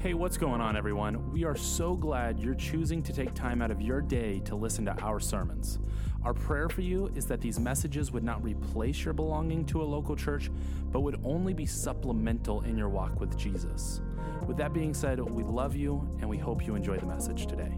Hey, what's going on, everyone? We are so glad you're choosing to take time out of your day to listen to our sermons. Our prayer for you is that these messages would not replace your belonging to a local church, but would only be supplemental in your walk with Jesus. With that being said, we love you and we hope you enjoy the message today.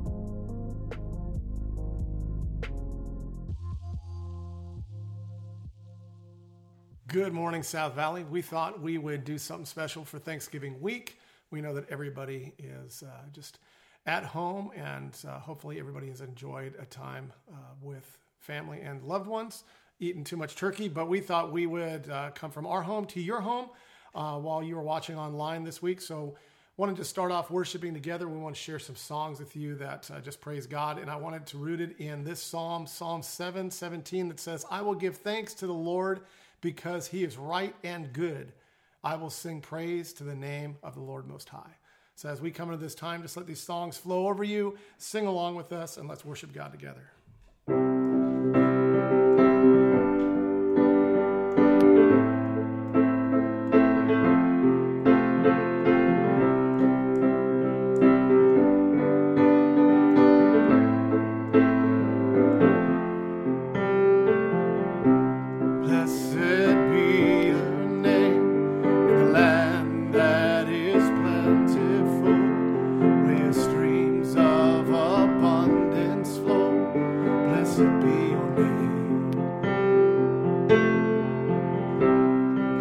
Good morning, South Valley. We thought we would do something special for Thanksgiving week. We know that everybody is uh, just at home, and uh, hopefully, everybody has enjoyed a time uh, with family and loved ones, eating too much turkey. But we thought we would uh, come from our home to your home uh, while you were watching online this week. So, wanted to start off worshiping together. We want to share some songs with you that just praise God. And I wanted to root it in this psalm, Psalm 7 17, that says, I will give thanks to the Lord because he is right and good. I will sing praise to the name of the Lord Most High. So, as we come into this time, just let these songs flow over you, sing along with us, and let's worship God together.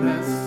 promise.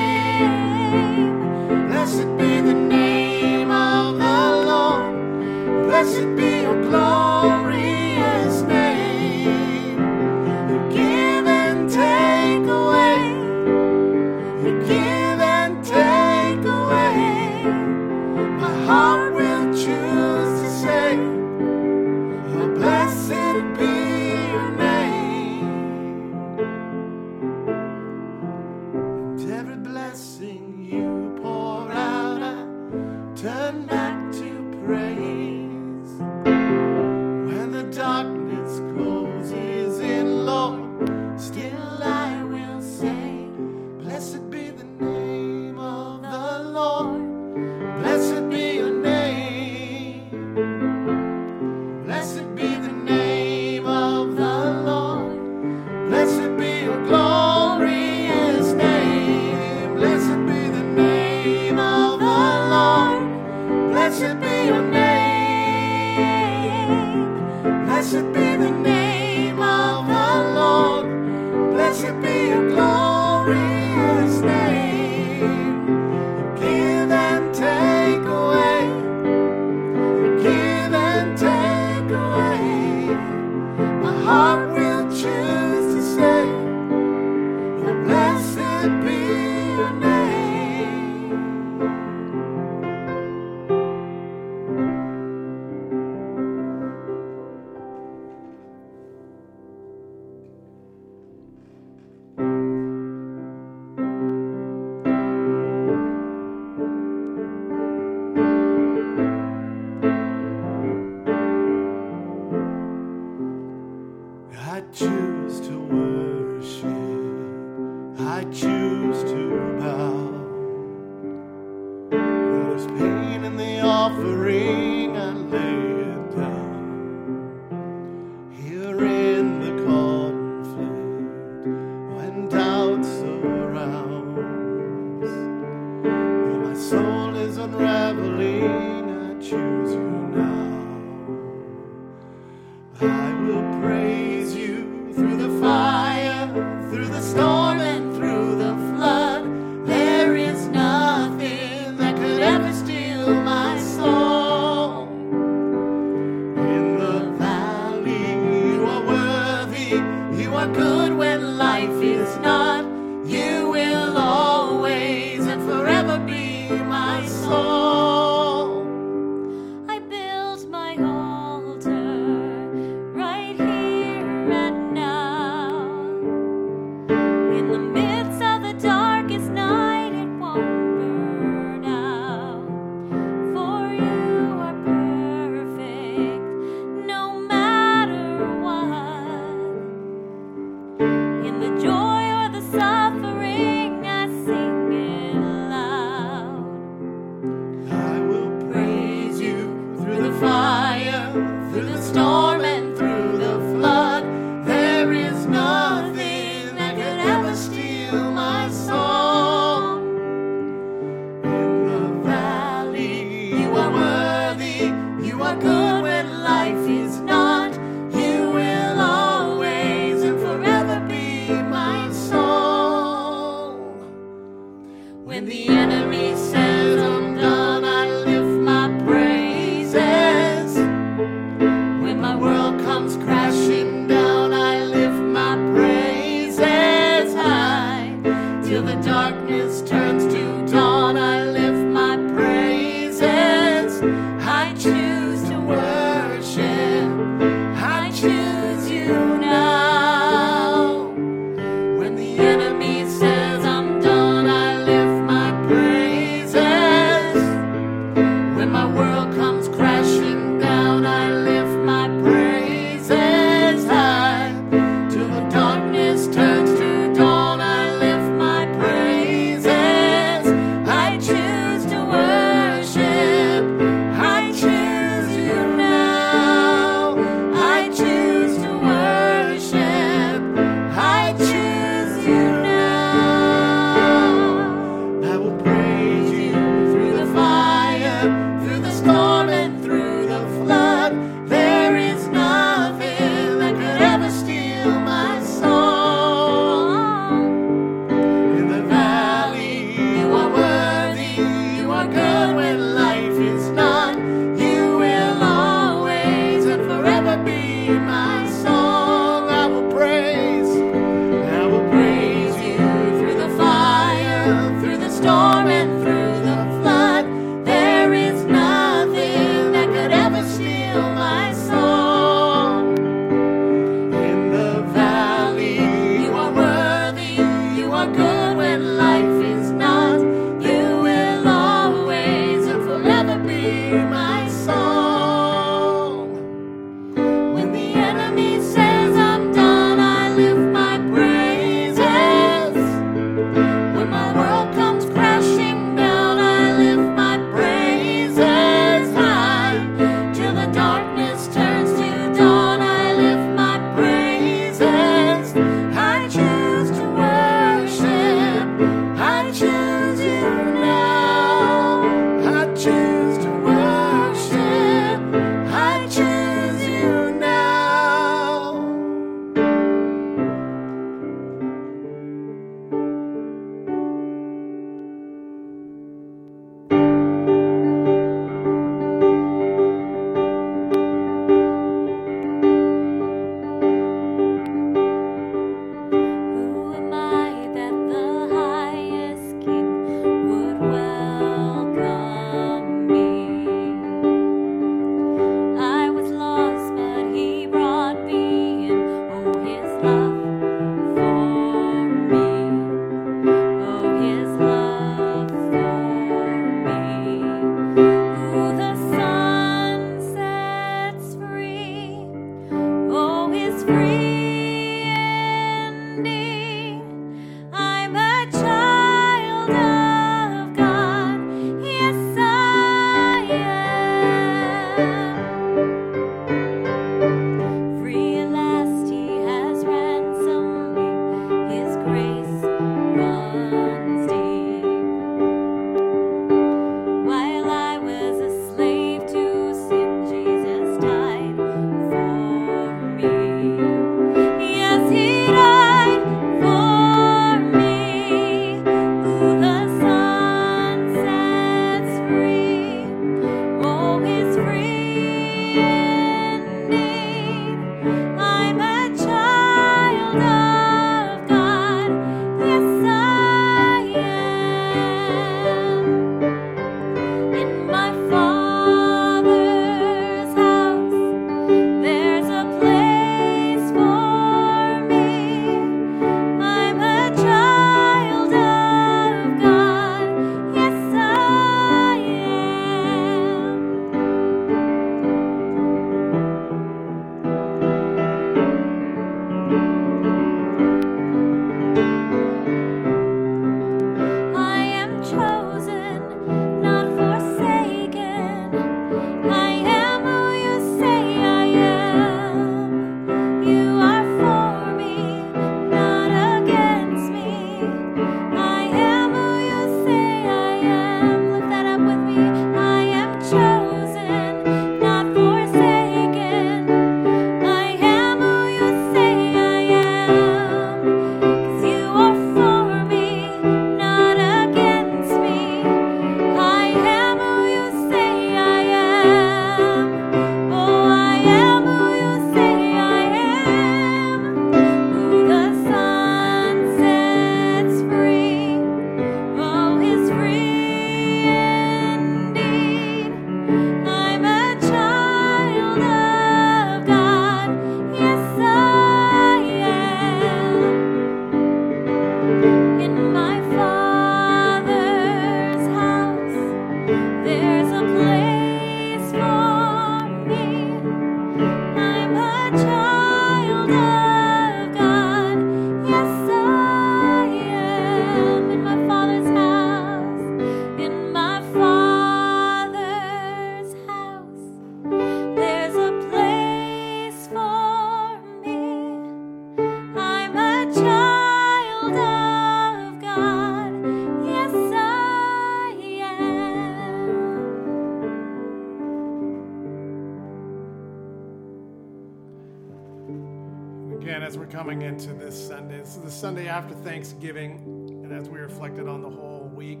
after Thanksgiving, and as we reflected on the whole week,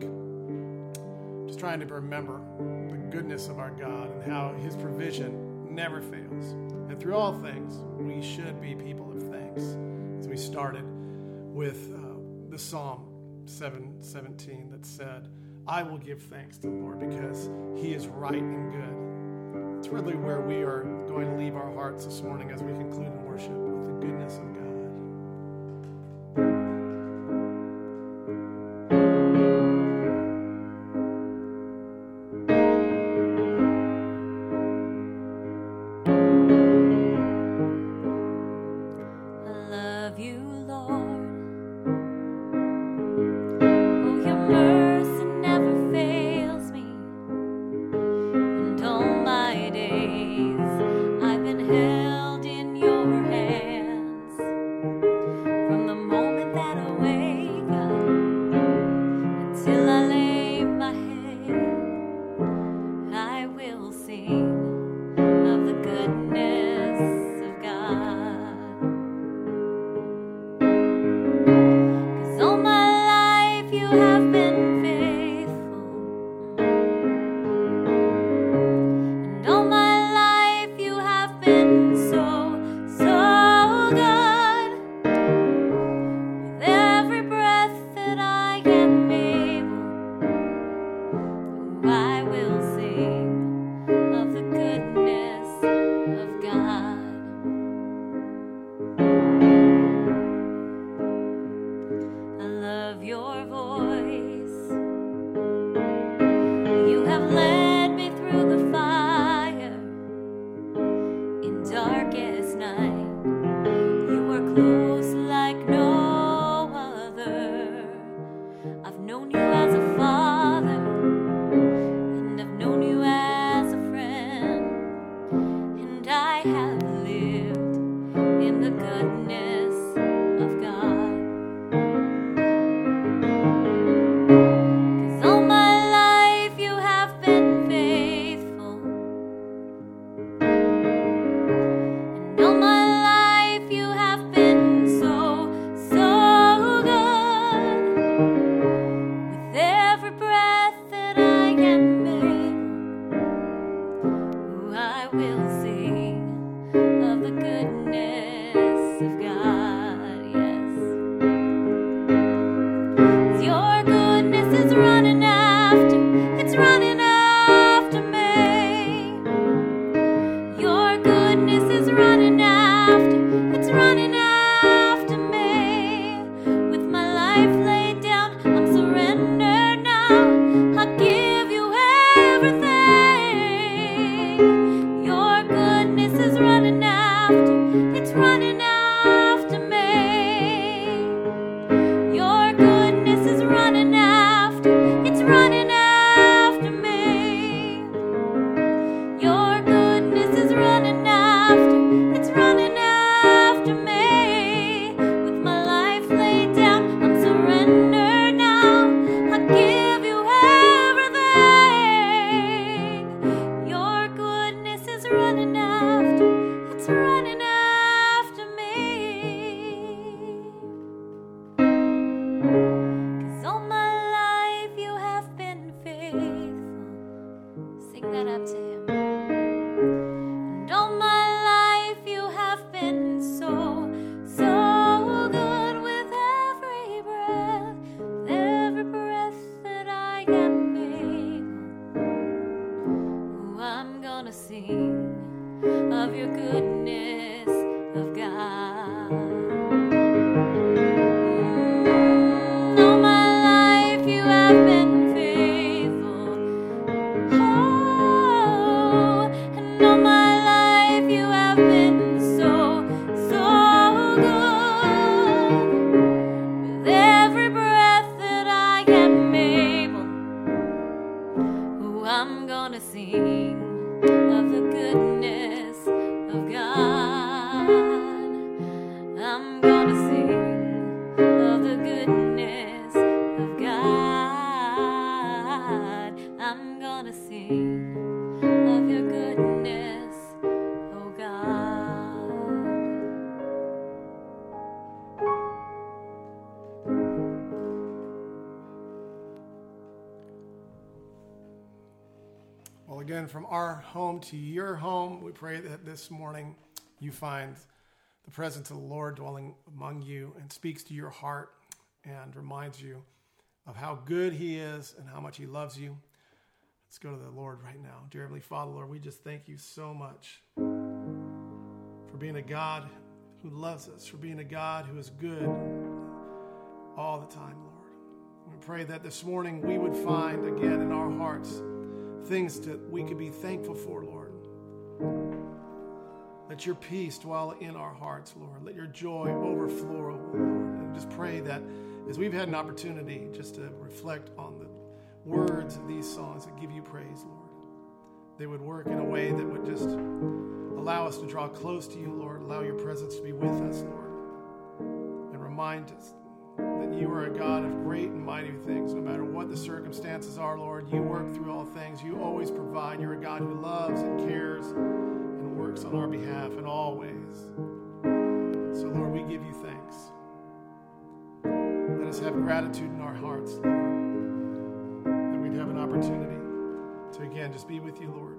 just trying to remember the goodness of our God and how His provision never fails. And through all things, we should be people of thanks. As we started with uh, the Psalm 7:17 that said, "I will give thanks to the Lord because He is right and good." It's really where we are going to leave our hearts this morning as we conclude in worship with the goodness of God. From our home to your home, we pray that this morning you find the presence of the Lord dwelling among you and speaks to your heart and reminds you of how good He is and how much He loves you. Let's go to the Lord right now. Dear Heavenly Father, Lord, we just thank you so much for being a God who loves us, for being a God who is good all the time, Lord. We pray that this morning we would find again in our hearts things that we could be thankful for, Lord. Let your peace dwell in our hearts, Lord. Let your joy overflow, Lord. And just pray that as we've had an opportunity just to reflect on the words of these songs that give you praise, Lord, they would work in a way that would just allow us to draw close to you, Lord. Allow your presence to be with us, Lord. And remind us that you are a God of great and mighty things. No matter what the circumstances are, Lord, you work through all things. You always provide. You're a God who loves and cares and works on our behalf in all ways. So, Lord, we give you thanks. Let us have gratitude in our hearts, Lord, that we'd have an opportunity to again just be with you, Lord.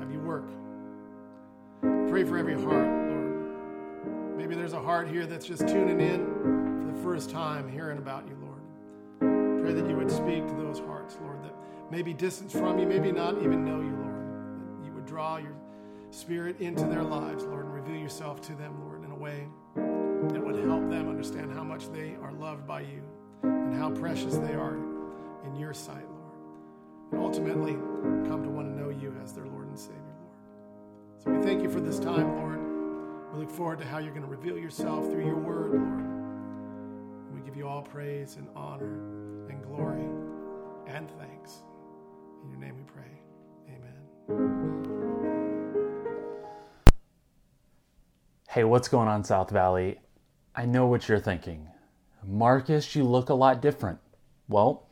Have you work. Pray for every heart. Maybe there's a heart here that's just tuning in for the first time, hearing about you, Lord. Pray that you would speak to those hearts, Lord, that may be distant from you, maybe not even know you, Lord. That you would draw your spirit into their lives, Lord, and reveal yourself to them, Lord, in a way that would help them understand how much they are loved by you and how precious they are in your sight, Lord. And ultimately, come to want to know you as their Lord and Savior, Lord. So we thank you for this time, Lord. We look forward to how you're going to reveal yourself through your word, Lord. We give you all praise and honor and glory and thanks. In your name we pray. Amen. Hey, what's going on, South Valley? I know what you're thinking. Marcus, you look a lot different. Well,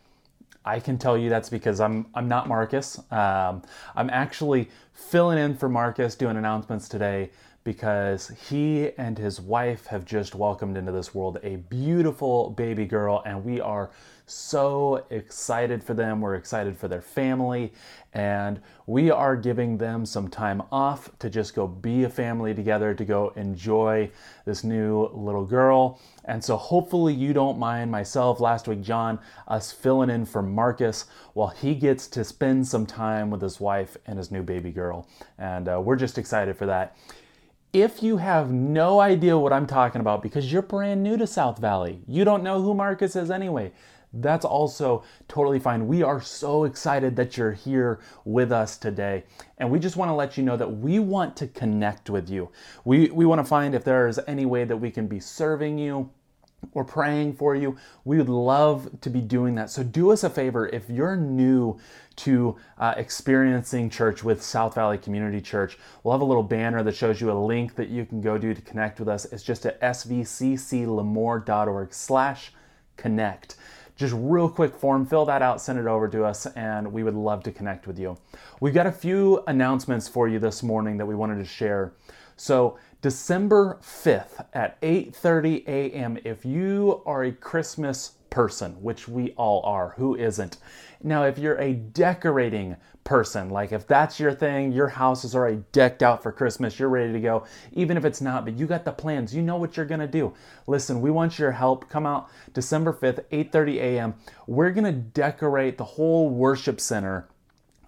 I can tell you that's because I'm I'm not Marcus. Um, I'm actually filling in for Marcus doing announcements today because he and his wife have just welcomed into this world a beautiful baby girl, and we are so excited for them. We're excited for their family, and we are giving them some time off to just go be a family together, to go enjoy this new little girl. And so, hopefully, you don't mind myself, last week, John, us filling in for Marcus while he gets to spend some time with his wife and his new baby girl. And uh, we're just excited for that. If you have no idea what I'm talking about because you're brand new to South Valley, you don't know who Marcus is anyway, that's also totally fine. We are so excited that you're here with us today. And we just want to let you know that we want to connect with you. We, we want to find if there's any way that we can be serving you or praying for you. We would love to be doing that. So do us a favor if you're new to uh, experiencing church with South Valley Community Church, we'll have a little banner that shows you a link that you can go to to connect with us. It's just at svcclamore.org slash connect. Just real quick form, fill that out, send it over to us, and we would love to connect with you. We've got a few announcements for you this morning that we wanted to share. So December 5th at 8:30 a.m. if you are a Christmas person, which we all are, who isn't? Now, if you're a decorating person, like if that's your thing, your house is already decked out for Christmas, you're ready to go, even if it's not, but you got the plans, you know what you're gonna do. Listen, we want your help. Come out December 5th, 8:30 a.m. We're gonna decorate the whole worship center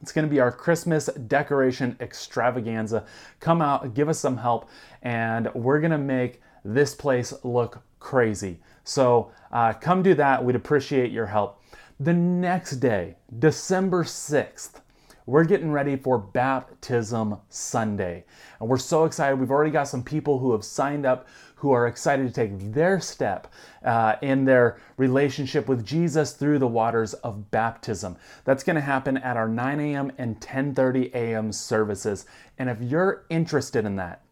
it's going to be our Christmas decoration extravaganza. Come out, give us some help, and we're going to make this place look crazy. So uh, come do that. We'd appreciate your help. The next day, December 6th, we're getting ready for Baptism Sunday. And we're so excited. We've already got some people who have signed up who are excited to take their step uh, in their relationship with Jesus through the waters of baptism. That's going to happen at our 9 a.m. and 10:30 a.m. services. And if you're interested in that,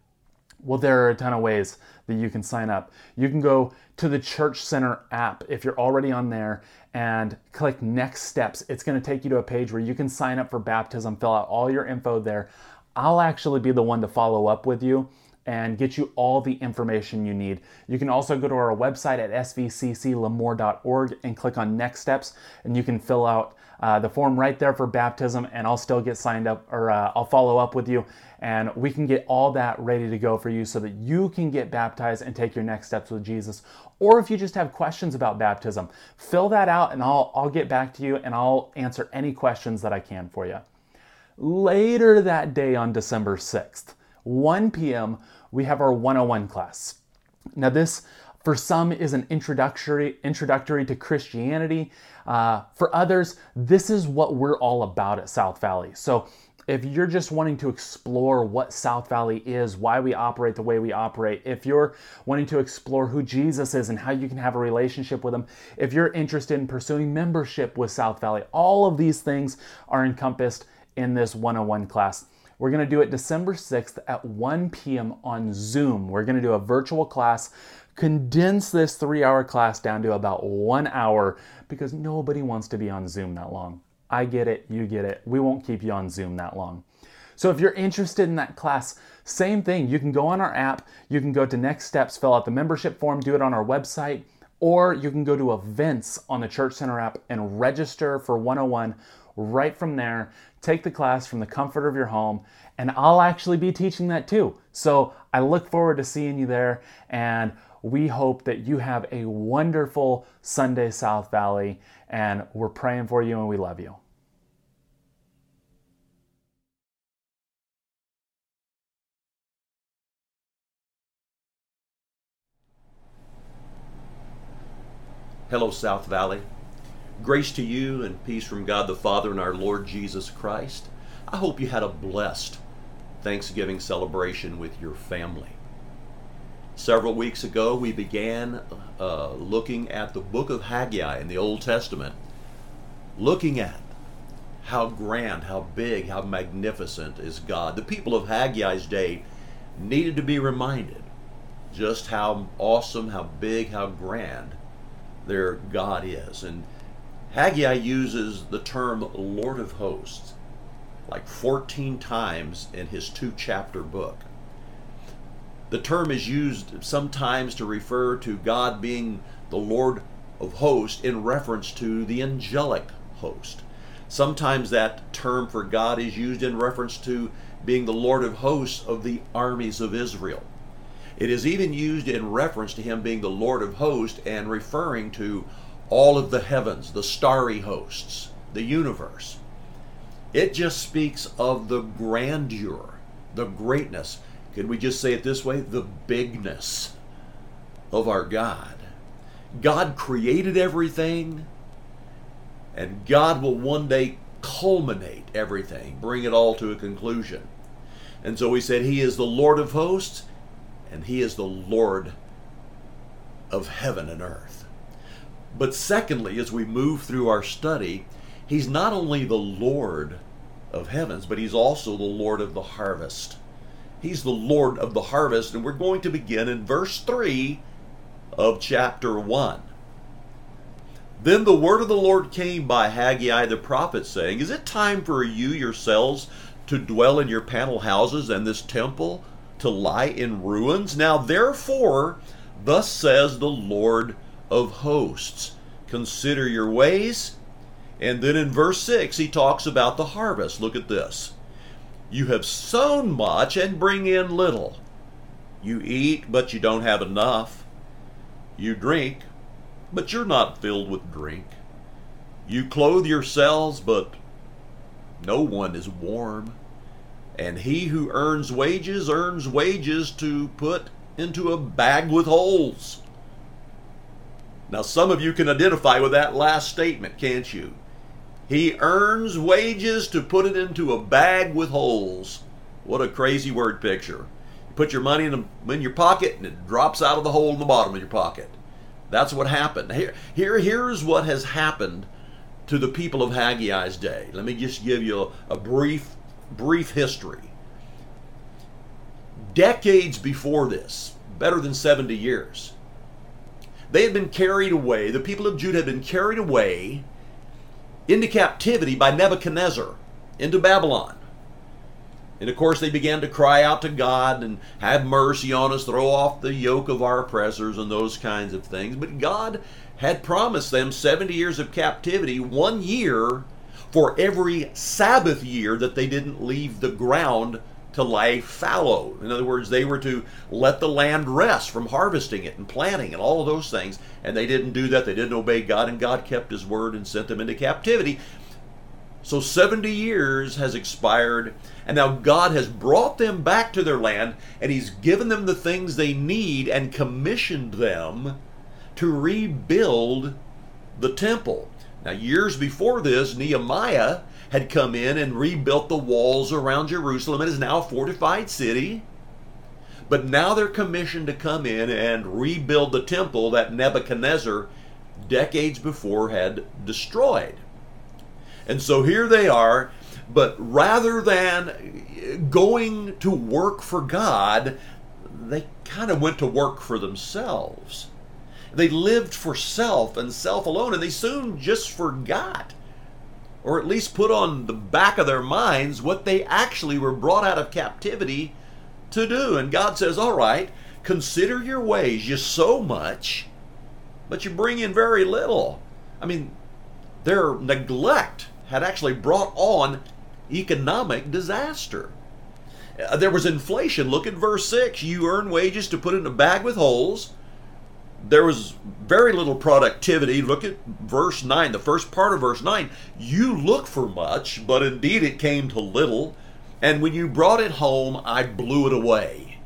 well, there are a ton of ways that you can sign up. You can go to the Church Center app if you're already on there and click Next Steps. It's going to take you to a page where you can sign up for baptism, fill out all your info there. I'll actually be the one to follow up with you and get you all the information you need. You can also go to our website at svcclamore.org and click on next steps, and you can fill out uh, the form right there for baptism, and I'll still get signed up or uh, I'll follow up with you, and we can get all that ready to go for you so that you can get baptized and take your next steps with Jesus. Or if you just have questions about baptism, fill that out, and I'll I'll get back to you and I'll answer any questions that I can for you. Later that day on December 6th, 1 p.m., we have our 101 class. Now, this for some is an introductory introductory to Christianity. Uh, for others, this is what we're all about at South Valley. So, if you're just wanting to explore what South Valley is, why we operate the way we operate, if you're wanting to explore who Jesus is and how you can have a relationship with him, if you're interested in pursuing membership with South Valley, all of these things are encompassed in this 101 class. We're going to do it December 6th at 1 p.m. on Zoom. We're going to do a virtual class, condense this three hour class down to about one hour because nobody wants to be on Zoom that long. I get it, you get it. We won't keep you on Zoom that long. So if you're interested in that class, same thing. You can go on our app, you can go to Next Steps, fill out the membership form, do it on our website, or you can go to events on the Church Center app and register for 101 right from there. Take the class from the comfort of your home, and I'll actually be teaching that too. So I look forward to seeing you there, and we hope that you have a wonderful Sunday, South Valley, and we're praying for you and we love you. Hello, South Valley. Grace to you and peace from God the Father and our Lord Jesus Christ. I hope you had a blessed Thanksgiving celebration with your family. Several weeks ago, we began uh, looking at the book of Haggai in the Old Testament, looking at how grand, how big, how magnificent is God. The people of Haggai's day needed to be reminded just how awesome, how big, how grand their God is. And Haggai uses the term Lord of Hosts like 14 times in his two chapter book. The term is used sometimes to refer to God being the Lord of hosts in reference to the angelic host. Sometimes that term for God is used in reference to being the Lord of hosts of the armies of Israel. It is even used in reference to him being the Lord of hosts and referring to all of the heavens, the starry hosts, the universe. It just speaks of the grandeur, the greatness. Could we just say it this way? The bigness of our God. God created everything, and God will one day culminate everything, bring it all to a conclusion. And so he said, He is the Lord of hosts, and He is the Lord of heaven and earth. But secondly, as we move through our study, He's not only the Lord of heavens, but He's also the Lord of the harvest. He's the Lord of the harvest, and we're going to begin in verse 3 of chapter 1. Then the word of the Lord came by Haggai the prophet, saying, Is it time for you yourselves to dwell in your panel houses and this temple to lie in ruins? Now therefore, thus says the Lord of hosts, consider your ways. And then in verse 6, he talks about the harvest. Look at this. You have sown much and bring in little. You eat, but you don't have enough. You drink, but you're not filled with drink. You clothe yourselves, but no one is warm. And he who earns wages earns wages to put into a bag with holes. Now, some of you can identify with that last statement, can't you? He earns wages to put it into a bag with holes. What a crazy word picture. You put your money in, in your pocket and it drops out of the hole in the bottom of your pocket. That's what happened. Here, here, here's what has happened to the people of Haggai's day. Let me just give you a, a brief, brief history. Decades before this, better than 70 years, they had been carried away, the people of Judah had been carried away into captivity by Nebuchadnezzar into Babylon. And of course, they began to cry out to God and have mercy on us, throw off the yoke of our oppressors, and those kinds of things. But God had promised them 70 years of captivity, one year for every Sabbath year that they didn't leave the ground to lie fallow. In other words, they were to let the land rest from harvesting it and planting and all of those things. And they didn't do that. They didn't obey God, and God kept His word and sent them into captivity. So 70 years has expired, and now God has brought them back to their land, and He's given them the things they need and commissioned them to rebuild the temple. Now, years before this, Nehemiah had come in and rebuilt the walls around Jerusalem. It is now a fortified city. But now they're commissioned to come in and rebuild the temple that Nebuchadnezzar, decades before, had destroyed. And so here they are, but rather than going to work for God, they kind of went to work for themselves. They lived for self and self alone, and they soon just forgot, or at least put on the back of their minds, what they actually were brought out of captivity to do. And God says, All right, consider your ways. You sow much, but you bring in very little. I mean, their neglect had actually brought on economic disaster. Uh, there was inflation. Look at verse 6. You earn wages to put in a bag with holes. There was very little productivity. Look at verse 9, the first part of verse 9. You look for much, but indeed it came to little. And when you brought it home, I blew it away.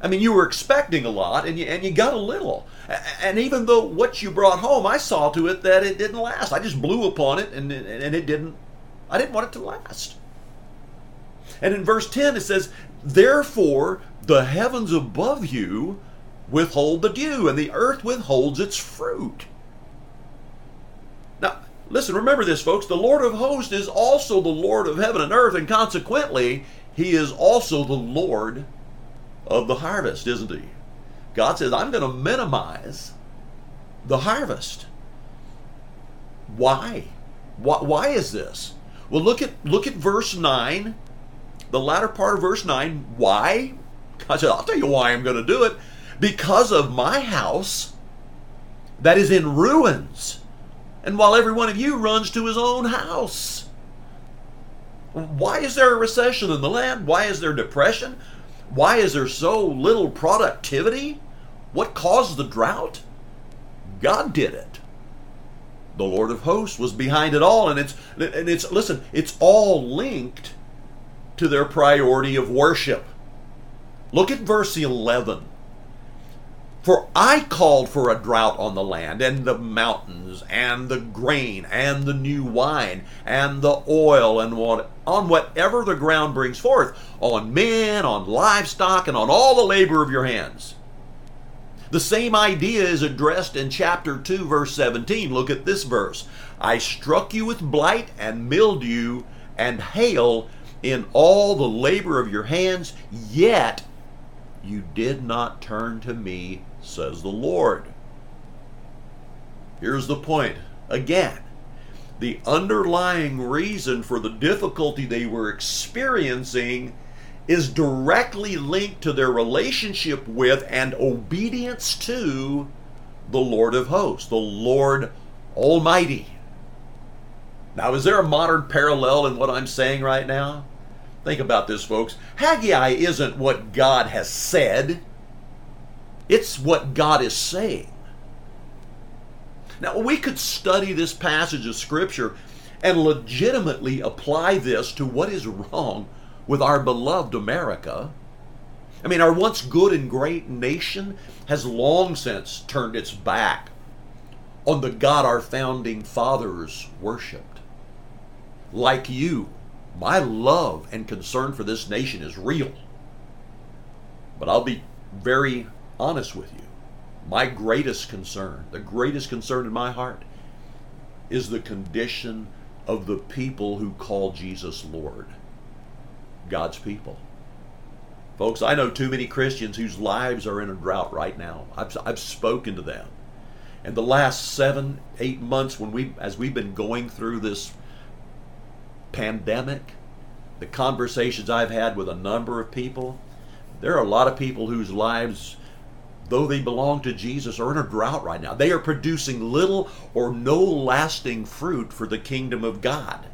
I mean, you were expecting a lot and you, and you got a little. And even though what you brought home, I saw to it that it didn't last. I just blew upon it and, and it didn't, I didn't want it to last. And in verse 10, it says, Therefore, the heavens above you withhold the dew, and the earth withholds its fruit. Now, listen, remember this, folks. The Lord of hosts is also the Lord of heaven and earth, and consequently, he is also the Lord of the harvest, isn't he? God says, I'm going to minimize the harvest. Why? Why, why is this? Well, look at look at verse 9, the latter part of verse 9. Why? God said, I'll tell you why I'm going to do it. Because of my house that is in ruins, and while every one of you runs to his own house. Why is there a recession in the land? Why is there depression? Why is there so little productivity? What caused the drought? God did it. The Lord of hosts was behind it all and it's and it's listen, it's all linked to their priority of worship. Look at verse 11. For I called for a drought on the land and the mountains and the grain and the new wine and the oil and what, on whatever the ground brings forth, on men, on livestock, and on all the labor of your hands. The same idea is addressed in chapter 2, verse 17. Look at this verse. I struck you with blight and mildew and hail in all the labor of your hands, yet you did not turn to me says the Lord. Here's the point again. The underlying reason for the difficulty they were experiencing is directly linked to their relationship with and obedience to the Lord of hosts, the Lord Almighty. Now, is there a modern parallel in what I'm saying right now? Think about this, folks. Haggai isn't what God has said. It's what God is saying. Now, we could study this passage of Scripture and legitimately apply this to what is wrong with our beloved America. I mean, our once good and great nation has long since turned its back on the God our founding fathers worshiped. Like you, my love and concern for this nation is real. But I'll be very honest with you. My greatest concern, the greatest concern in my heart, is the condition of the people who call Jesus Lord. God's people. Folks, I know too many Christians whose lives are in a drought right now. I've, I've spoken to them. And the last seven, eight months, when we, as we've been going through this pandemic, the conversations I've had with a number of people, there are a lot of people whose lives, though they belong to Jesus, are in a drought right now. They are producing little or no lasting fruit for the kingdom of God.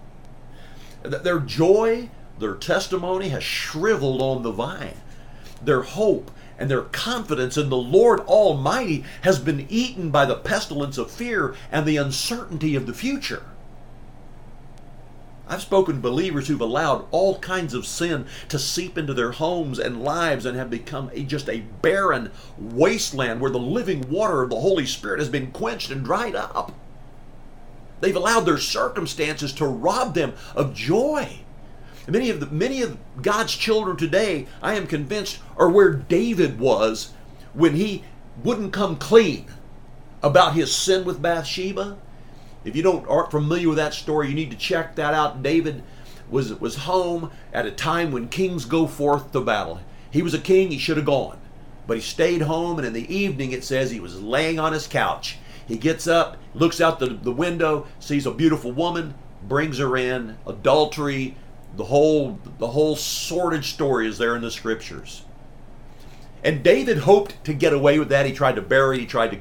Their joy, their testimony has shriveled on the vine. Their hope and their confidence in the Lord Almighty has been eaten by the pestilence of fear and the uncertainty of the future. I've spoken to believers who've allowed all kinds of sin to seep into their homes and lives and have become a, just a barren wasteland where the living water of the Holy Spirit has been quenched and dried up. They've allowed their circumstances to rob them of joy. Many of the many of God's children today, I am convinced, are where David was when he wouldn't come clean about his sin with Bathsheba. If you don't aren't familiar with that story, you need to check that out. David was was home at a time when kings go forth to battle. He was a king, he should have gone. But he stayed home, and in the evening it says he was laying on his couch. He gets up, looks out the, the window, sees a beautiful woman, brings her in, adultery, the whole the whole sordid story is there in the scriptures. And David hoped to get away with that. He tried to bury it, he tried to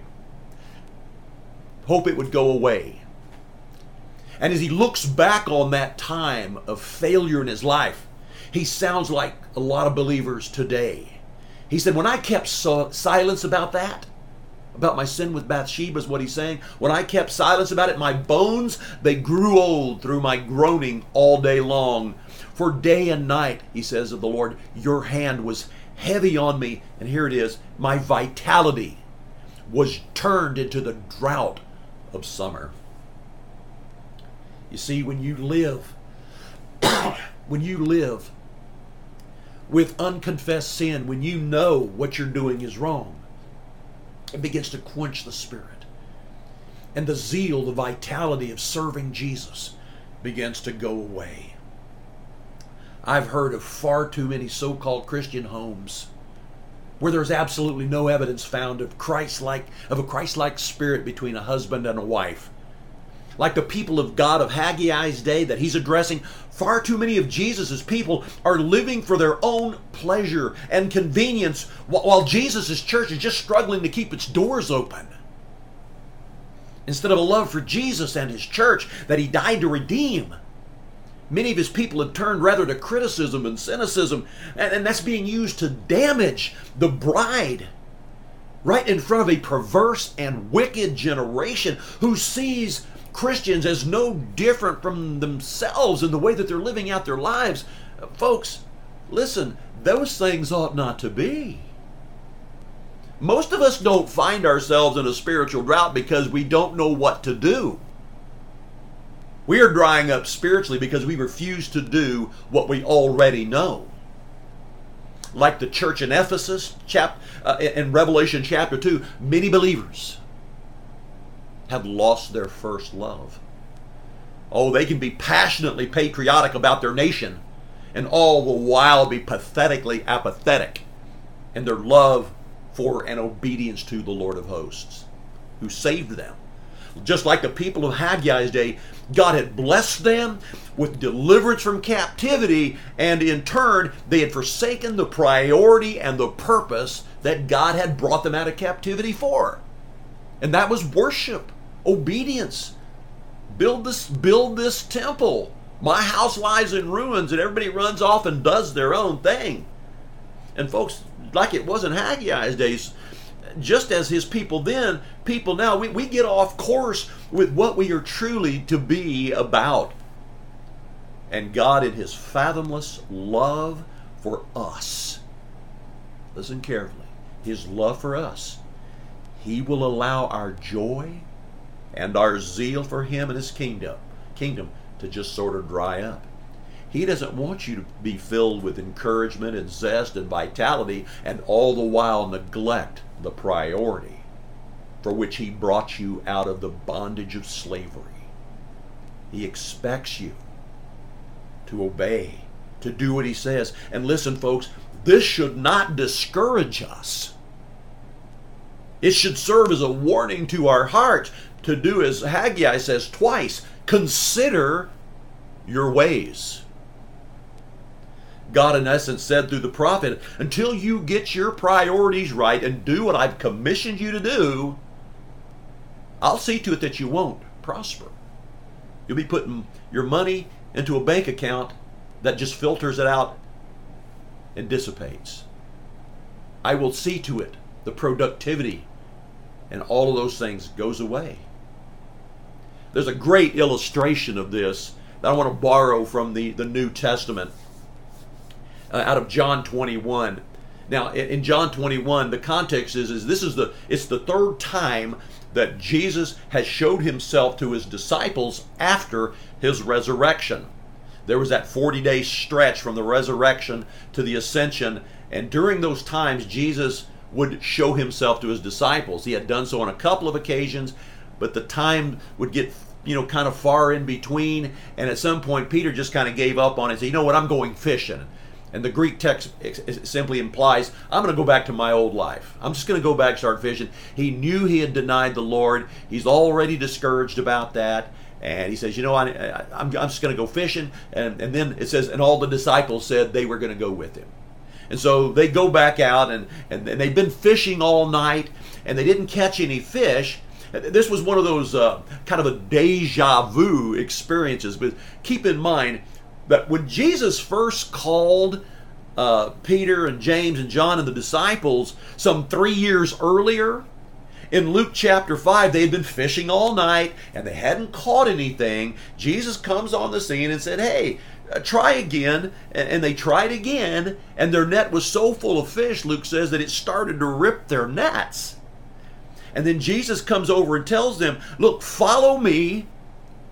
hope it would go away. And as he looks back on that time of failure in his life, he sounds like a lot of believers today. He said, When I kept so- silence about that, about my sin with Bathsheba, is what he's saying. When I kept silence about it, my bones, they grew old through my groaning all day long. For day and night, he says of the Lord, your hand was heavy on me. And here it is my vitality was turned into the drought of summer. You see, when you live, when you live with unconfessed sin, when you know what you're doing is wrong, it begins to quench the spirit. And the zeal, the vitality of serving Jesus begins to go away. I've heard of far too many so called Christian homes where there's absolutely no evidence found of Christ like of a Christ like spirit between a husband and a wife. Like the people of God of Haggai's day that he's addressing, far too many of Jesus' people are living for their own pleasure and convenience while Jesus' church is just struggling to keep its doors open. Instead of a love for Jesus and his church that he died to redeem, Many of his people have turned rather to criticism and cynicism, and, and that's being used to damage the bride right in front of a perverse and wicked generation who sees Christians as no different from themselves in the way that they're living out their lives. Folks, listen, those things ought not to be. Most of us don't find ourselves in a spiritual drought because we don't know what to do. We are drying up spiritually because we refuse to do what we already know. Like the church in Ephesus, chap, uh, in Revelation chapter 2, many believers have lost their first love. Oh, they can be passionately patriotic about their nation and all the while be pathetically apathetic in their love for and obedience to the Lord of hosts who saved them just like the people of Haggai's day, God had blessed them with deliverance from captivity, and in turn, they had forsaken the priority and the purpose that God had brought them out of captivity for. And that was worship, obedience. Build this, build this temple. My house lies in ruins, and everybody runs off and does their own thing. And folks, like it was in Haggai's days, just as his people then, people now, we, we get off course with what we are truly to be about. And God, in his fathomless love for us, listen carefully, his love for us, he will allow our joy and our zeal for him and his kingdom, kingdom to just sort of dry up. He doesn't want you to be filled with encouragement and zest and vitality and all the while neglect the priority for which He brought you out of the bondage of slavery. He expects you to obey, to do what He says. And listen, folks, this should not discourage us. It should serve as a warning to our hearts to do as Haggai says twice consider your ways. God, in essence, said through the prophet, until you get your priorities right and do what I've commissioned you to do, I'll see to it that you won't prosper. You'll be putting your money into a bank account that just filters it out and dissipates. I will see to it the productivity and all of those things goes away. There's a great illustration of this that I want to borrow from the, the New Testament uh, out of John 21. Now, in, John 21, the context is, is this is the it's the third time that Jesus has showed himself to his disciples after his resurrection. There was that 40 day stretch from the resurrection to the ascension, and during those times, Jesus would show himself to his disciples. He had done so on a couple of occasions, but the time would get you know kind of far in between, and at some point, Peter just kind of gave up on it. And said, "You know what? I'm going fishing." And the Greek text simply implies, I'm going to go back to my old life. I'm just going to go back start fishing. He knew he had denied the Lord. He's already discouraged about that. And he says, You know, I, am just going to go fishing. And, and then it says, And all the disciples said they were going to go with him. And so they go back out and, and, and they've been fishing all night and they didn't catch any fish. This was one of those uh, kind of a deja vu experiences. But keep in mind, that when Jesus first called uh, Peter and James and John and the disciples some three years earlier, in Luke chapter 5, they had been fishing all night and they hadn't caught anything. Jesus comes on the scene and said, Hey, uh, try again. And they tried again, and their net was so full of fish, Luke says, that it started to rip their nets. And then Jesus comes over and tells them, Look, follow me,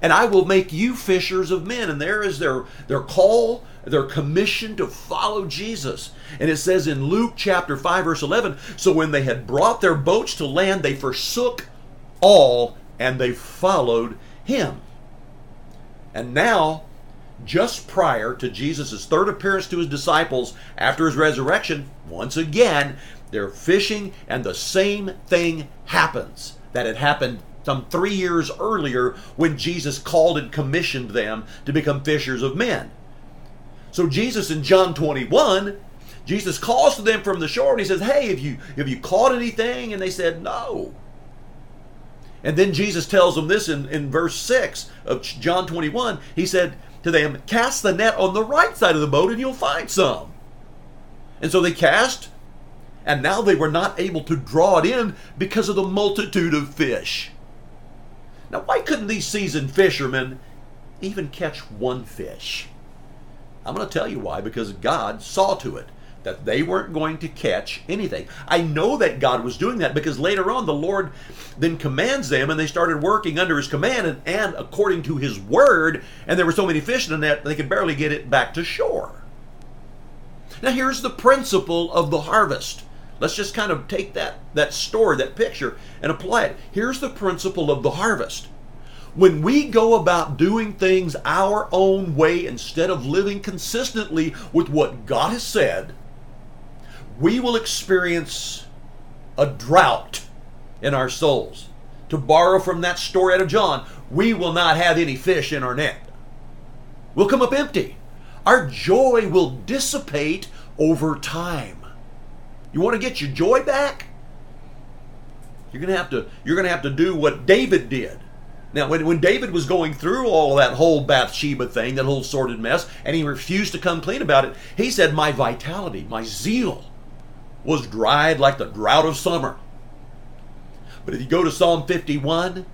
and I will make you fishers of men. And there is their, their call, their commission to follow Jesus. And it says in Luke chapter 5, verse 11 So when they had brought their boats to land, they forsook all and they followed him. And now, just prior to Jesus' third appearance to his disciples after his resurrection, once again, they're fishing, and the same thing happens that had happened some three years earlier when Jesus called and commissioned them to become fishers of men. So Jesus in John 21, Jesus calls to them from the shore and he says, Hey, have you have you caught anything? And they said, No. And then Jesus tells them this in, in verse 6 of John 21. He said to them, Cast the net on the right side of the boat and you'll find some. And so they cast, and now they were not able to draw it in because of the multitude of fish. Now, why couldn't these seasoned fishermen even catch one fish? I'm going to tell you why, because God saw to it that they weren't going to catch anything. I know that God was doing that because later on the Lord then commands them and they started working under his command and, and according to his word, and there were so many fish in the net they could barely get it back to shore. Now here's the principle of the harvest. Let's just kind of take that, that story, that picture, and apply it. Here's the principle of the harvest. When we go about doing things our own way instead of living consistently with what God has said, we will experience a drought in our souls. To borrow from that story out of John, we will not have any fish in our net. We'll come up empty. Our joy will dissipate over time. You want to get your joy back? You're gonna have to you're gonna have to do what David did. Now, when, when David was going through all that whole Bathsheba thing, that whole sordid mess, and he refused to come clean about it, he said, My vitality, my zeal was dried like the drought of summer. But if you go to Psalm 51,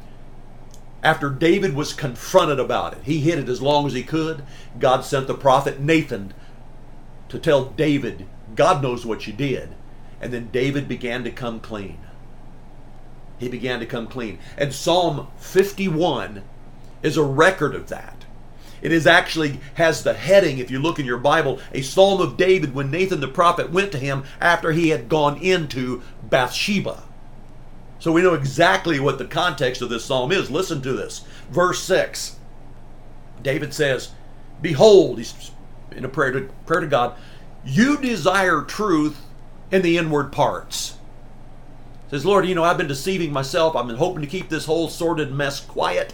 after David was confronted about it, he hid it as long as he could. God sent the prophet Nathan to tell David, God knows what you did. And then David began to come clean. He began to come clean. And Psalm 51 is a record of that. It is actually has the heading, if you look in your Bible, a Psalm of David when Nathan the prophet went to him after he had gone into Bathsheba. So we know exactly what the context of this psalm is. Listen to this. Verse 6. David says, Behold, he's in a prayer to, prayer to God, you desire truth in the inward parts. Says, Lord, you know, I've been deceiving myself. I've been hoping to keep this whole sordid mess quiet.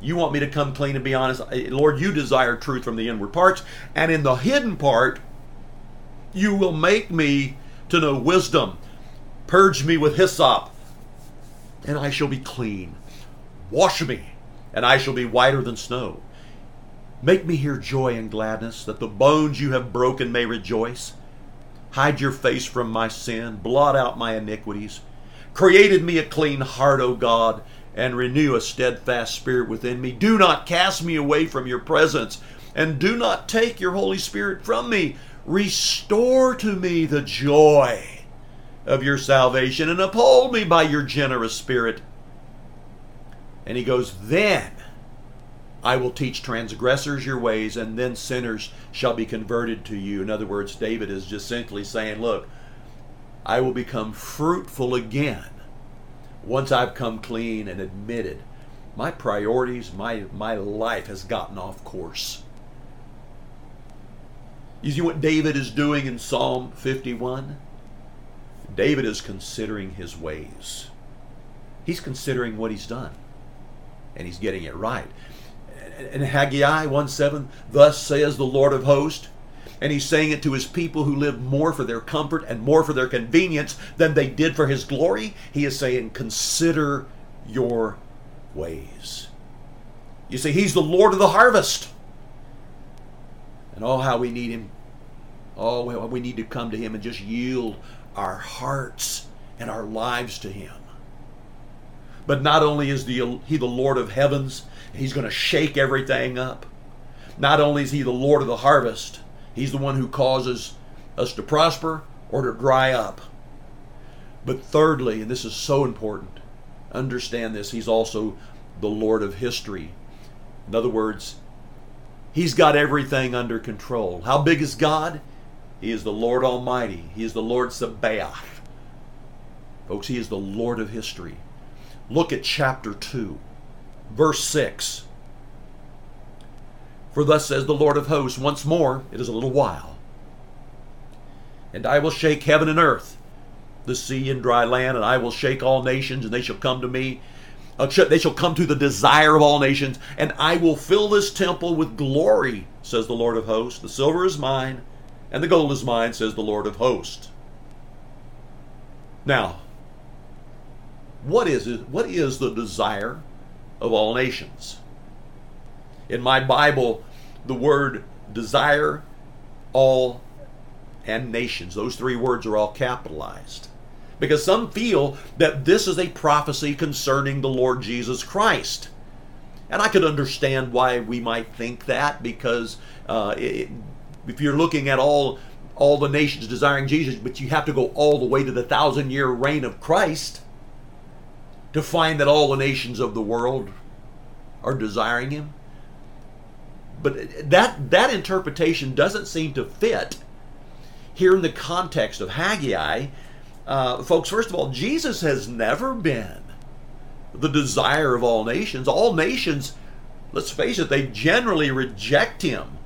You want me to come clean and be honest. Lord, you desire truth from the inward parts. And in the hidden part, You will make me to know wisdom. Purge me with hyssop, and I shall be clean. Wash me, and I shall be whiter than snow. Make me hear joy and gladness, that the bones you have broken may rejoice. Hide your face from my sin, blot out my iniquities. Created me a clean heart, O God, and renew a steadfast spirit within me. Do not cast me away from your presence, and do not take your Holy Spirit from me. Restore to me the joy of your salvation, and uphold me by your generous spirit. And he goes, Then I will teach transgressors your ways, and then sinners shall be converted to you. In other words, David is just simply saying, Look, I will become fruitful again once I've come clean and admitted my priorities, my, my life has gotten off course. You see what David is doing in Psalm 51? David is considering his ways. He's considering what he's done, and he's getting it right. And Haggai 1 7, thus says the Lord of hosts, and he's saying it to his people who live more for their comfort and more for their convenience than they did for his glory. He is saying, Consider your ways. You see, he's the Lord of the harvest. And oh, how we need him. Oh, we need to come to him and just yield our hearts and our lives to him. But not only is the, he the Lord of heavens, he's going to shake everything up. Not only is he the Lord of the harvest, He's the one who causes us to prosper or to dry up. But thirdly, and this is so important, understand this, he's also the Lord of history. In other words, he's got everything under control. How big is God? He is the Lord Almighty. He is the Lord Sabaoth. Folks, he is the Lord of history. Look at chapter 2, verse 6. For thus says the Lord of hosts, once more, it is a little while. And I will shake heaven and earth, the sea and dry land, and I will shake all nations, and they shall come to me. Uh, they shall come to the desire of all nations, and I will fill this temple with glory, says the Lord of hosts. The silver is mine, and the gold is mine, says the Lord of hosts. Now, what is it? What is the desire of all nations? In my Bible, the word desire, all, and nations, those three words are all capitalized. Because some feel that this is a prophecy concerning the Lord Jesus Christ. And I could understand why we might think that because uh, it, if you're looking at all all the nations desiring Jesus, but you have to go all the way to the thousand year reign of Christ to find that all the nations of the world are desiring him. But that that interpretation doesn't seem to fit here in the context of Haggai. Uh, folks, first of all, Jesus has never been the desire of all nations. All nations, let's face it, they generally reject him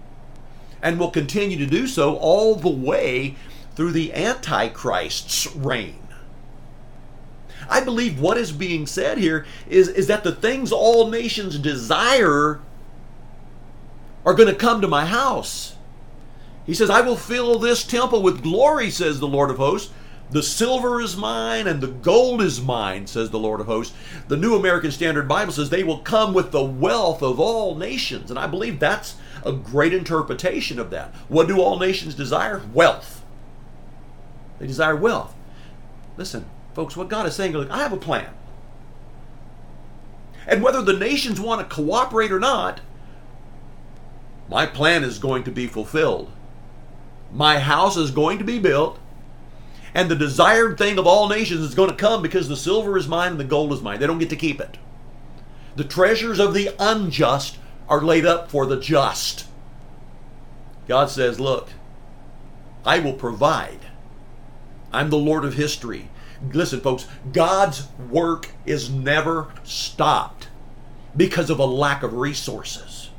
and will continue to do so all the way through the Antichrist's reign. I believe what is being said here is, is that the things all nations desire are going to come to my house. He says, I will fill this temple with glory, says the Lord of hosts. The silver is mine and the gold is mine, says the Lord of hosts. The New American Standard Bible says they will come with the wealth of all nations. And I believe that's a great interpretation of that. What do all nations desire? Wealth. They desire wealth. Listen, folks, what God is saying, look, I have a plan. And whether the nations want to cooperate or not, my plan is going to be fulfilled. My house is going to be built, and the desired thing of all nations is going to come because the silver is mine and the gold is mine. They don't get to keep it. The treasures of the unjust are laid up for the just. God says, Look, I will provide. I'm the Lord of history. Listen, folks, God's work is never stopped because of a lack of resources.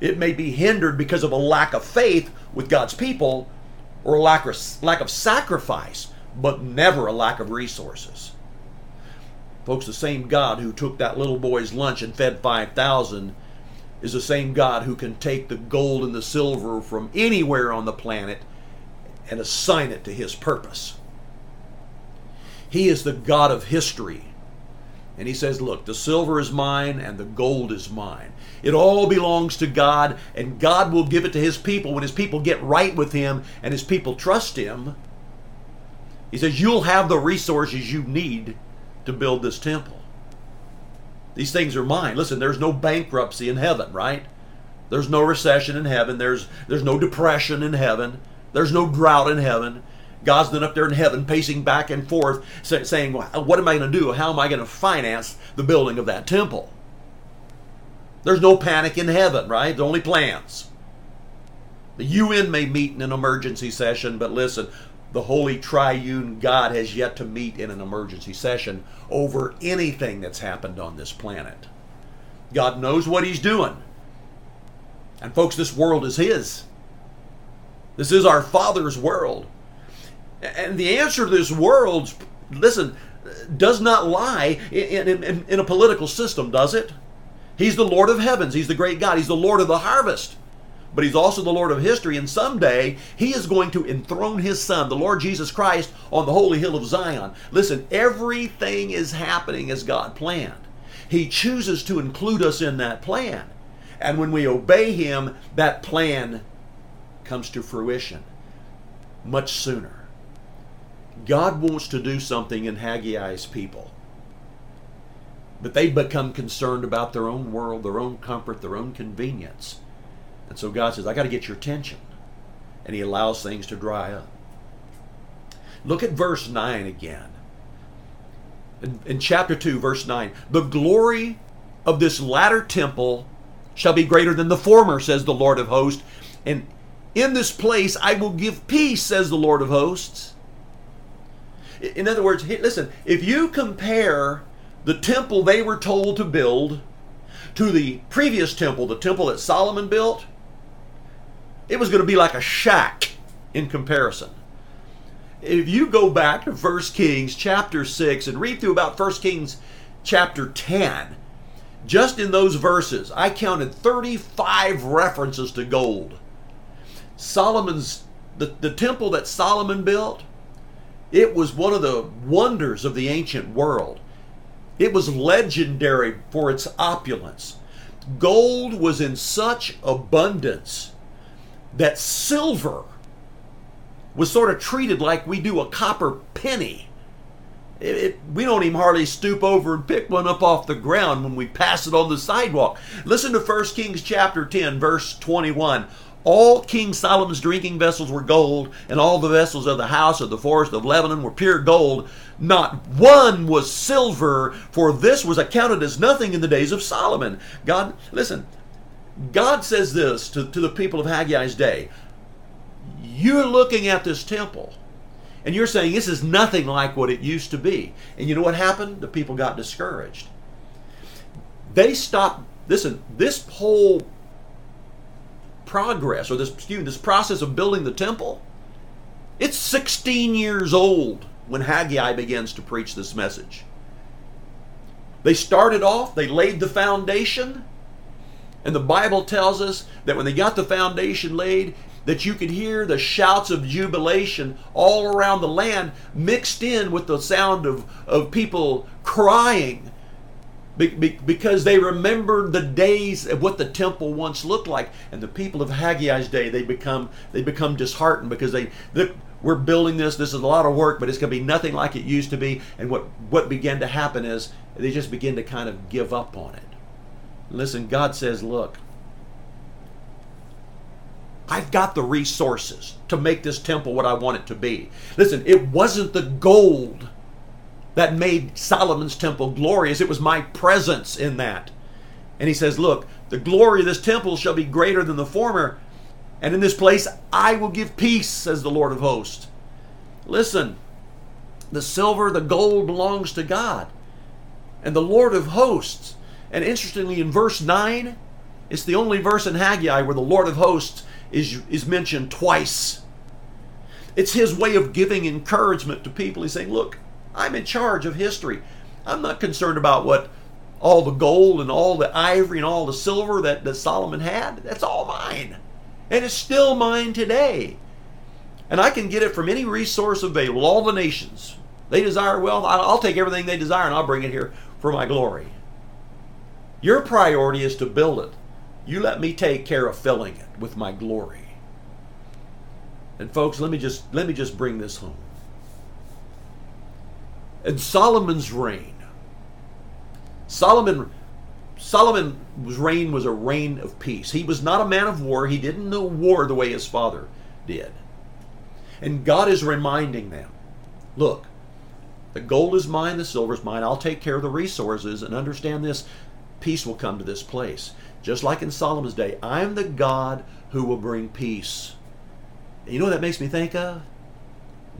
It may be hindered because of a lack of faith with God's people or a lack of, lack of sacrifice, but never a lack of resources. Folks, the same God who took that little boy's lunch and fed 5,000 is the same God who can take the gold and the silver from anywhere on the planet and assign it to his purpose. He is the God of history. And he says, Look, the silver is mine and the gold is mine. It all belongs to God, and God will give it to his people when his people get right with him and his people trust him. He says, You'll have the resources you need to build this temple. These things are mine. Listen, there's no bankruptcy in heaven, right? There's no recession in heaven. There's, there's no depression in heaven. There's no drought in heaven. God's not up there in heaven pacing back and forth saying, What am I going to do? How am I going to finance the building of that temple? There's no panic in heaven, right? The only plans. The UN may meet in an emergency session, but listen, the Holy Triune God has yet to meet in an emergency session over anything that's happened on this planet. God knows what He's doing. And, folks, this world is His. This is our Father's world. And the answer to this world, listen, does not lie in, in, in, a political system, does it? He's the Lord of heavens. He's the great God. He's the Lord of the harvest but he's also the Lord of history. And someday he is going to enthrone his son, the Lord Jesus Christ, on the holy hill of Zion. Listen, everything is happening as God planned. He chooses to include us in that plan. And when we obey him, that plan comes to fruition much sooner. God wants to do something in Haggai's people. But they've become concerned about their own world, their own comfort, their own convenience. And so God says, I got to get your attention. And He allows things to dry up. Look at verse 9 again. In, in, chapter 2, verse 9, the glory of this latter temple shall be greater than the former, says the Lord of hosts. And in this place I will give peace, says the Lord of hosts. In other words, listen, if you compare the temple they were told to build to the previous temple, the temple that Solomon built, it was going to be like a shack in comparison. If you go back to 1 Kings chapter 6 and read through about 1 Kings chapter 10, just in those verses, I counted 35 references to gold. Solomon's, the, the temple that Solomon built, it was one of the wonders of the ancient world. It was legendary for its opulence. Gold was in such abundance that silver was sort of treated like we do a copper penny. It, it, we don't even hardly stoop over and pick one up off the ground when we pass it on the sidewalk. Listen to 1 Kings chapter 10, verse 21. All King Solomon's drinking vessels were gold, and all the vessels of the house of the forest of Lebanon were pure gold. Not one was silver, for this was accounted as nothing in the days of Solomon. God, listen, God says this to, to the people of Haggai's day You're looking at this temple and you're saying this is nothing like what it used to be. And you know what happened? The people got discouraged. They stopped, listen, this whole progress or this, excuse this process of building the temple, it's 16 years old when Haggai begins to preach this message. They started off, they laid the foundation, and the Bible tells us that when they got the foundation laid, that you could hear the shouts of jubilation all around the land mixed in with the sound of, of people crying because they remembered the days of what the temple once looked like. And the people of Haggai's day they become they become disheartened because they look we're building this this is a lot of work but it's going to be nothing like it used to be. And what what began to happen is they just begin to kind of give up on it. Listen, God says, look, I've got the resources to make this temple what I want it to be. Listen, it wasn't the gold that made Solomon's temple glorious, it was my presence in that. And he says, Look, the glory of this temple shall be greater than the former, and in this place I will give peace, says the Lord of hosts. Listen, the silver, the gold belongs to God. And the Lord of hosts and interestingly, in verse 9, it's the only verse in Haggai where the Lord of hosts is, is mentioned twice. It's his way of giving encouragement to people. He's saying, Look, I'm in charge of history. I'm not concerned about what all the gold and all the ivory and all the silver that, that Solomon had. That's all mine. And it's still mine today. And I can get it from any resource available, all the nations. They desire wealth. I'll take everything they desire and I'll bring it here for my glory. Your priority is to build it. You let me take care of filling it with my glory. And folks, let me just let me just bring this home. In Solomon's reign, Solomon Solomon's reign was a reign of peace. He was not a man of war. He didn't know war the way his father did. And God is reminding them, look, the gold is mine, the silver is mine. I'll take care of the resources and understand this. Peace will come to this place. Just like in Solomon's day, I'm the God who will bring peace. And you know what that makes me think of?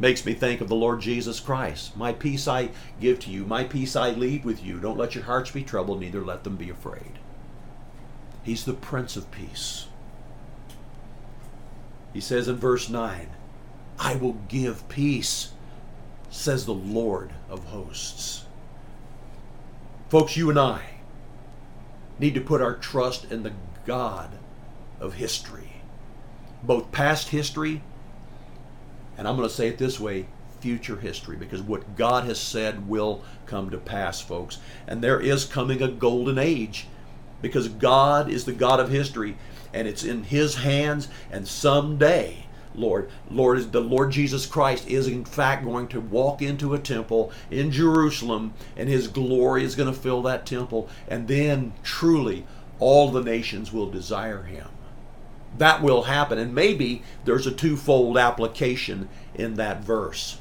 Makes me think of the Lord Jesus Christ. My peace I give to you, my peace I leave with you. Don't let your hearts be troubled, neither let them be afraid. He's the Prince of Peace. He says in verse 9, I will give peace, says the Lord of hosts. Folks, you and I need to put our trust in the God of history, both past history and I'm going to say it this way future history because what God has said will come to pass, folks. And there is coming a golden age because God is the God of history and it's in His hands. And someday, Lord, Lord, the Lord Jesus Christ is in fact going to walk into a temple in Jerusalem and His glory is going to fill that temple. And then truly all the nations will desire Him that will happen. And maybe there's a twofold application in that verse.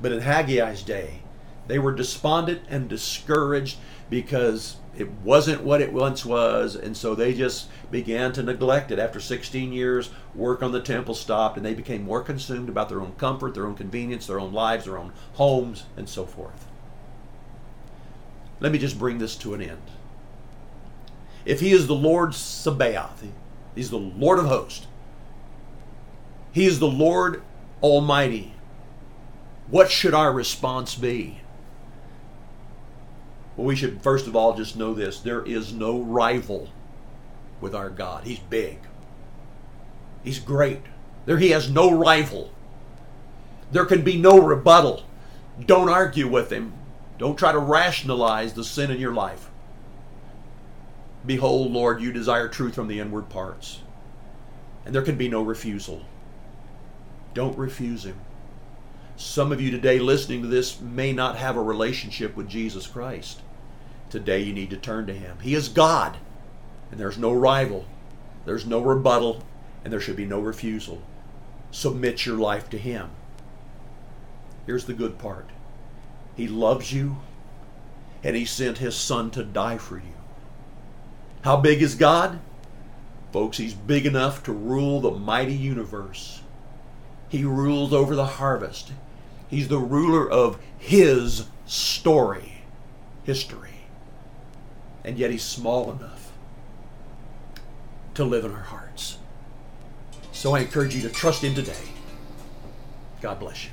But in Haggai's day, they were despondent and discouraged because it wasn't what it once was, and so they just began to neglect it. After 16 years, work on the temple stopped, and they became more consumed about their own comfort, their own convenience, their own lives, their own homes, and so forth. Let me just bring this to an end. If he is the Lord Sabaoth, He's the Lord of hosts. He is the Lord Almighty. What should our response be? Well, we should first of all just know this there is no rival with our God. He's big, He's great. There, He has no rival. There can be no rebuttal. Don't argue with Him. Don't try to rationalize the sin in your life. Behold, Lord, you desire truth from the inward parts. And there can be no refusal. Don't refuse him. Some of you today listening to this may not have a relationship with Jesus Christ. Today you need to turn to him. He is God, and there's no rival, there's no rebuttal, and there should be no refusal. Submit your life to him. Here's the good part He loves you, and he sent his son to die for you. How big is God? Folks, He's big enough to rule the mighty universe. He rules over the harvest. He's the ruler of His story, history. And yet He's small enough to live in our hearts. So I encourage you to trust Him today. God bless you.